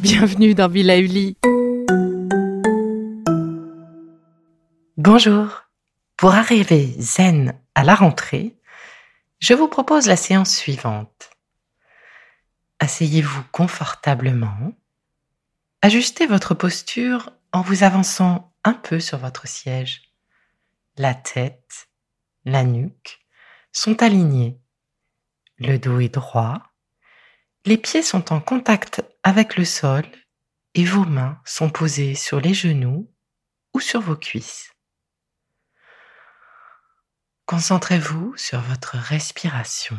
Bienvenue dans Villa Uli. Bonjour. Pour arriver zen à la rentrée, je vous propose la séance suivante. Asseyez-vous confortablement. Ajustez votre posture en vous avançant un peu sur votre siège. La tête, la nuque sont alignés. Le dos est droit. Les pieds sont en contact avec le sol et vos mains sont posées sur les genoux ou sur vos cuisses. Concentrez-vous sur votre respiration.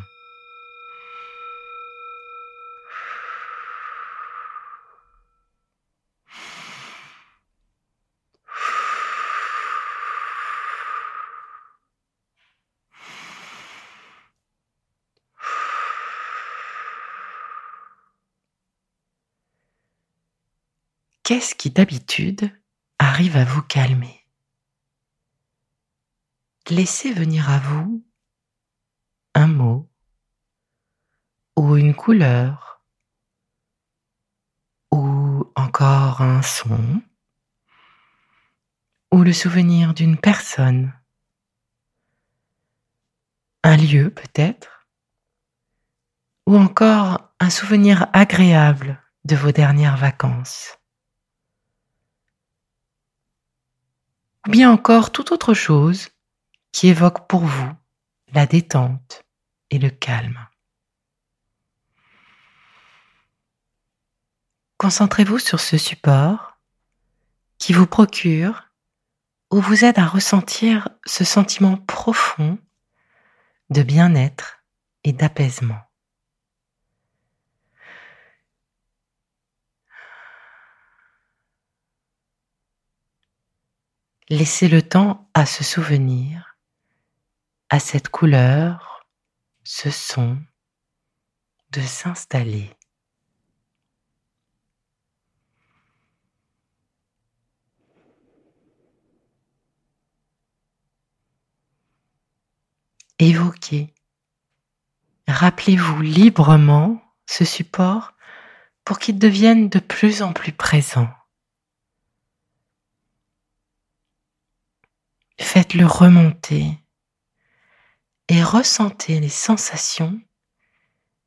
Qu'est-ce qui d'habitude arrive à vous calmer? Laissez venir à vous un mot ou une couleur ou encore un son ou le souvenir d'une personne, un lieu peut-être, ou encore un souvenir agréable de vos dernières vacances. Ou bien encore toute autre chose qui évoque pour vous la détente et le calme. Concentrez-vous sur ce support qui vous procure ou vous aide à ressentir ce sentiment profond de bien-être et d'apaisement. Laissez le temps à se souvenir à cette couleur, ce son, de s'installer. Évoquez, rappelez-vous librement ce support pour qu'il devienne de plus en plus présent. Faites-le remonter et ressentez les sensations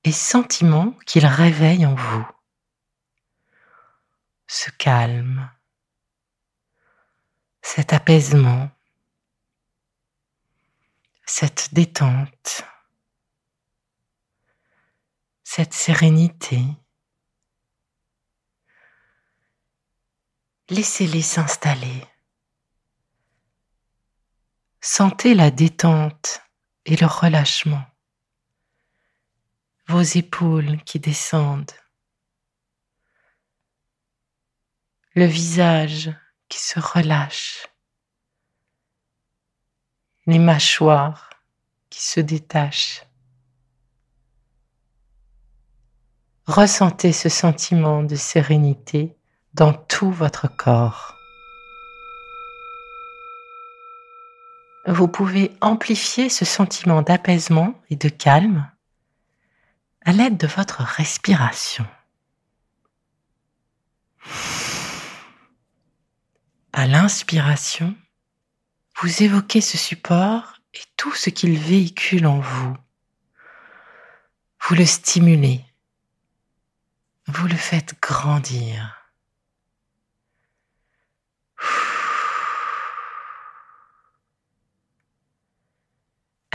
et sentiments qu'il réveille en vous. Ce calme, cet apaisement, cette détente, cette sérénité. Laissez-les s'installer. Sentez la détente et le relâchement. Vos épaules qui descendent. Le visage qui se relâche. Les mâchoires qui se détachent. Ressentez ce sentiment de sérénité dans tout votre corps. Vous pouvez amplifier ce sentiment d'apaisement et de calme à l'aide de votre respiration. À l'inspiration, vous évoquez ce support et tout ce qu'il véhicule en vous. Vous le stimulez. Vous le faites grandir.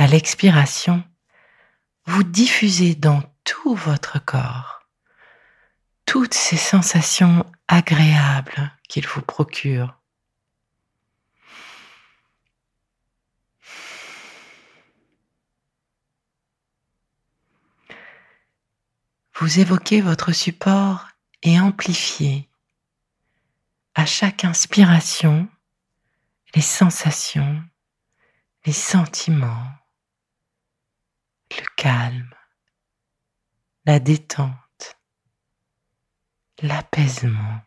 À l'expiration, vous diffusez dans tout votre corps toutes ces sensations agréables qu'il vous procure. Vous évoquez votre support et amplifiez à chaque inspiration les sensations, les sentiments, le calme, la détente, l'apaisement.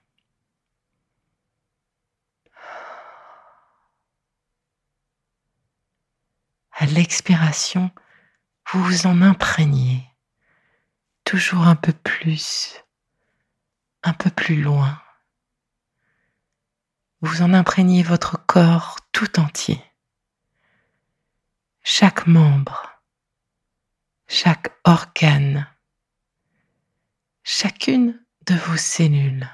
À l'expiration, vous vous en imprégnez toujours un peu plus, un peu plus loin. Vous en imprégnez votre corps tout entier, chaque membre, chaque organe, chacune de vos cellules.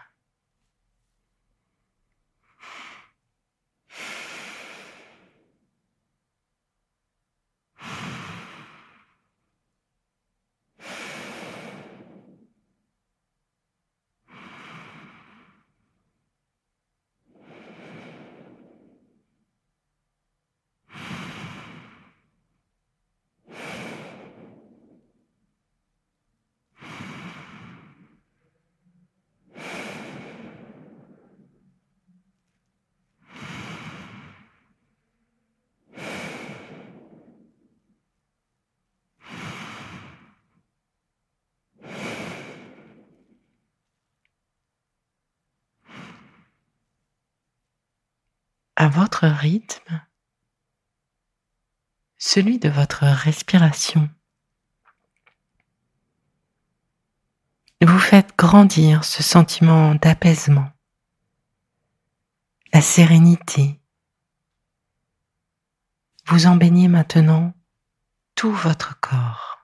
À votre rythme, celui de votre respiration. Vous faites grandir ce sentiment d'apaisement, la sérénité. Vous en baignez maintenant tout votre corps.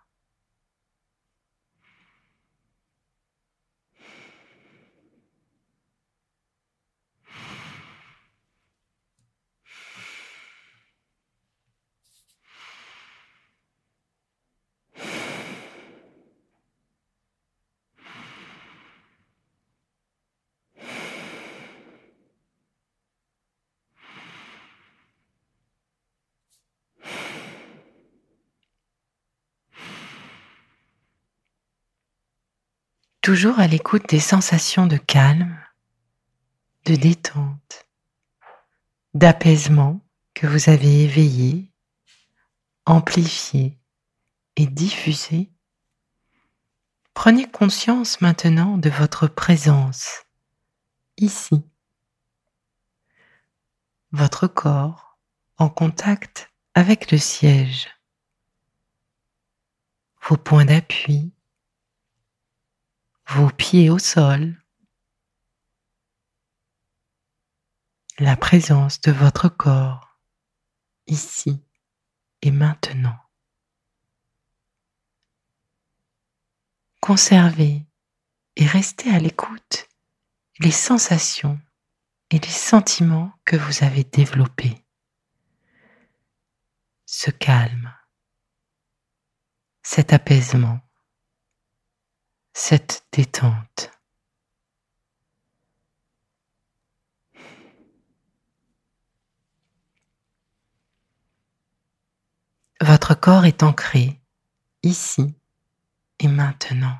Toujours à l'écoute des sensations de calme, de détente, d'apaisement que vous avez éveillées, amplifiées et diffusées, prenez conscience maintenant de votre présence ici. Votre corps en contact avec le siège, vos points d'appui, vos pieds au sol, la présence de votre corps ici et maintenant. Conservez et restez à l'écoute les sensations et les sentiments que vous avez développés. Ce calme, cet apaisement, cette détente. Votre corps est ancré ici et maintenant.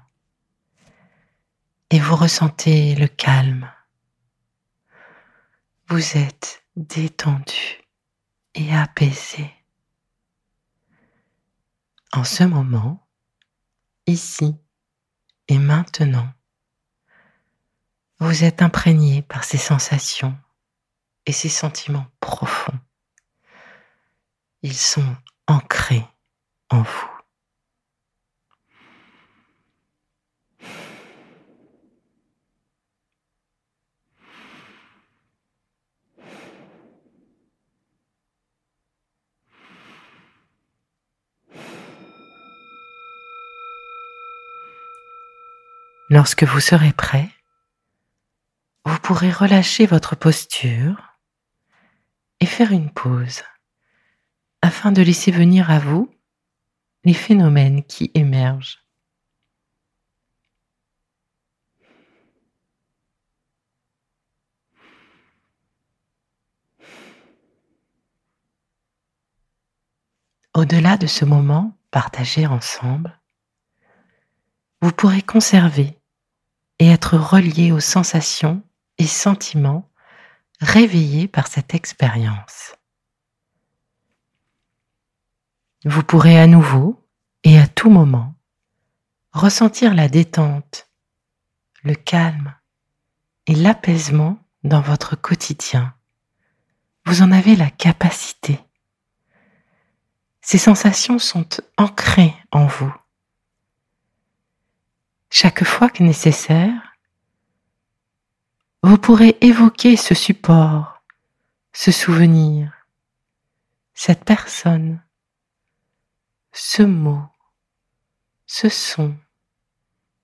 Et vous ressentez le calme. Vous êtes détendu et apaisé. En ce moment, ici et maintenant, vous êtes imprégné par ces sensations et ces sentiments profonds. Ils sont ancrés en vous. Lorsque vous serez prêt, vous pourrez relâcher votre posture et faire une pause afin de laisser venir à vous les phénomènes qui émergent. Au-delà de ce moment partagé ensemble, vous pourrez conserver et être relié aux sensations et sentiments réveillés par cette expérience. Vous pourrez à nouveau et à tout moment ressentir la détente, le calme et l'apaisement dans votre quotidien. Vous en avez la capacité. Ces sensations sont ancrées en vous. Chaque fois que nécessaire, vous pourrez évoquer ce support, ce souvenir, cette personne, ce mot, ce son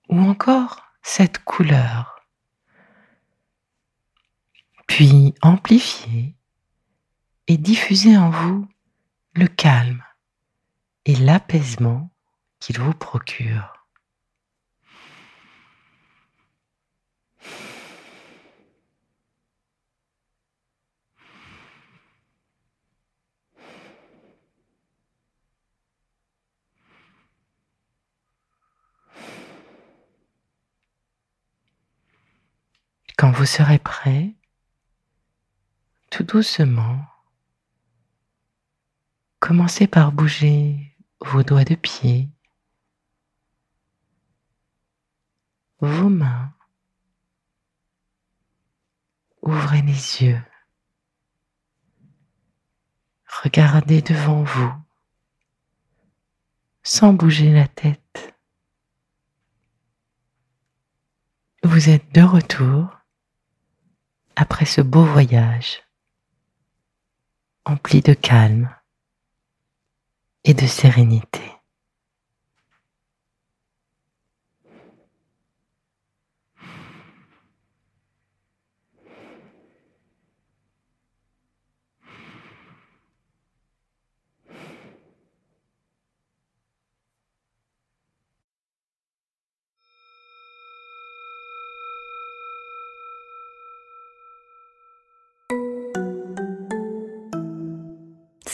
ou encore cette couleur. Puis amplifier et diffuser en vous le calme et l'apaisement qu'il vous procure. Quand vous serez prêt, tout doucement, commencez par bouger vos doigts de pied, vos mains. Ouvrez les yeux. Regardez devant vous sans bouger la tête. Vous êtes de retour après ce beau voyage empli de calme et de sérénité.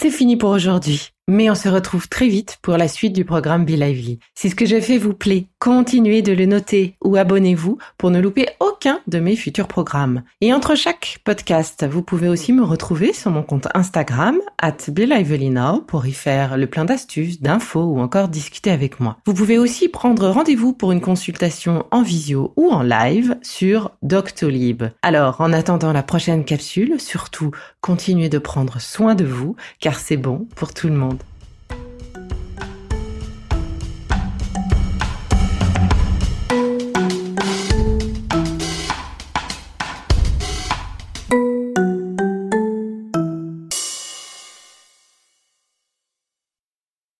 C'est fini pour aujourd'hui. Mais on se retrouve très vite pour la suite du programme Be Lively. Si ce que j'ai fait vous plaît, continuez de le noter ou abonnez-vous pour ne louper aucun de mes futurs programmes. Et entre chaque podcast, vous pouvez aussi me retrouver sur mon compte Instagram, at Now, pour y faire le plein d'astuces, d'infos ou encore discuter avec moi. Vous pouvez aussi prendre rendez-vous pour une consultation en visio ou en live sur Doctolib. Alors, en attendant la prochaine capsule, surtout, continuez de prendre soin de vous, car c'est bon pour tout le monde.